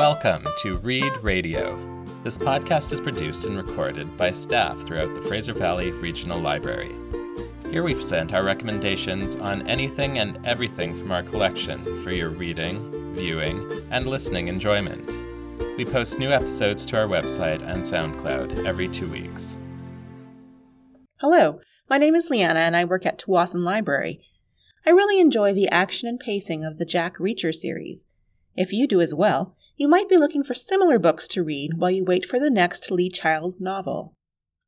Welcome to Read Radio. This podcast is produced and recorded by staff throughout the Fraser Valley Regional Library. Here we present our recommendations on anything and everything from our collection for your reading, viewing, and listening enjoyment. We post new episodes to our website and SoundCloud every two weeks. Hello, my name is Leanna and I work at Tsawwassen Library. I really enjoy the action and pacing of the Jack Reacher series. If you do as well, you might be looking for similar books to read while you wait for the next Lee Child novel.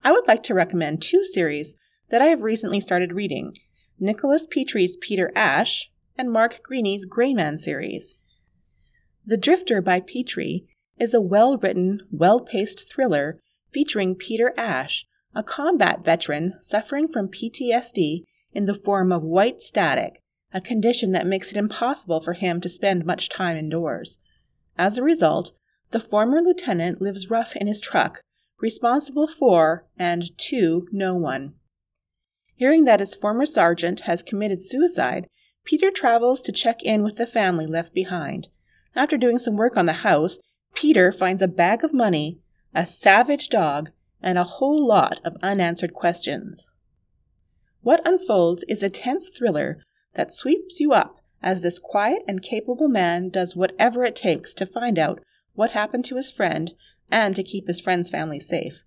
I would like to recommend two series that I have recently started reading Nicholas Petrie's Peter Ash and Mark Greaney's Gray Man series. The Drifter by Petrie is a well written, well paced thriller featuring Peter Ash, a combat veteran suffering from PTSD in the form of white static, a condition that makes it impossible for him to spend much time indoors. As a result, the former lieutenant lives rough in his truck, responsible for and to no one. Hearing that his former sergeant has committed suicide, Peter travels to check in with the family left behind. After doing some work on the house, Peter finds a bag of money, a savage dog, and a whole lot of unanswered questions. What unfolds is a tense thriller that sweeps you up as this quiet and capable man does whatever it takes to find out what happened to his friend and to keep his friend's family safe.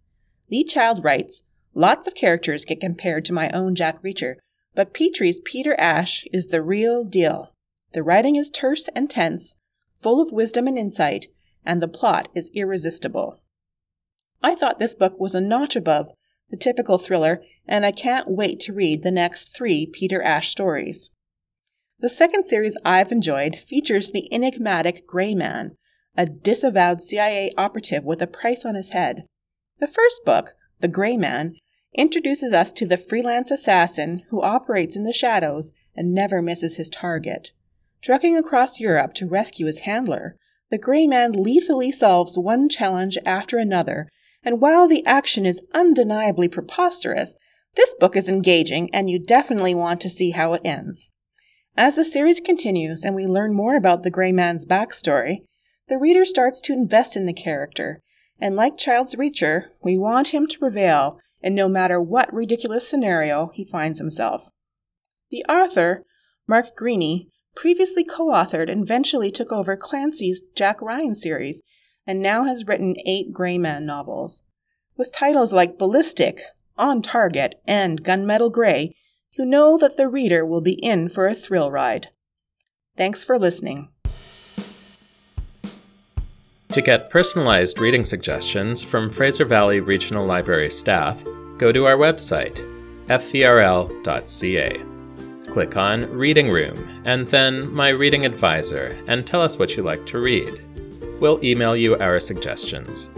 Lee Child writes, Lots of characters get compared to my own Jack Reacher, but Petrie's Peter Ash is the real deal. The writing is terse and tense, full of wisdom and insight, and the plot is irresistible. I thought this book was a notch above the typical thriller, and I can't wait to read the next three Peter Ash stories. The second series I've enjoyed features the enigmatic Gray Man, a disavowed CIA operative with a price on his head. The first book, The Gray Man, introduces us to the freelance assassin who operates in the shadows and never misses his target. Trucking across Europe to rescue his handler, the Gray Man lethally solves one challenge after another, and while the action is undeniably preposterous, this book is engaging and you definitely want to see how it ends. As the series continues and we learn more about the Gray Man's backstory, the reader starts to invest in the character, and like Child's Reacher, we want him to prevail in no matter what ridiculous scenario he finds himself. The author, Mark Greaney, previously co authored and eventually took over Clancy's Jack Ryan series and now has written eight Gray Man novels. With titles like Ballistic, On Target, and Gunmetal Gray, you know that the reader will be in for a thrill ride. Thanks for listening. To get personalized reading suggestions from Fraser Valley Regional Library staff, go to our website, fvrl.ca. Click on Reading Room and then My Reading Advisor and tell us what you like to read. We'll email you our suggestions.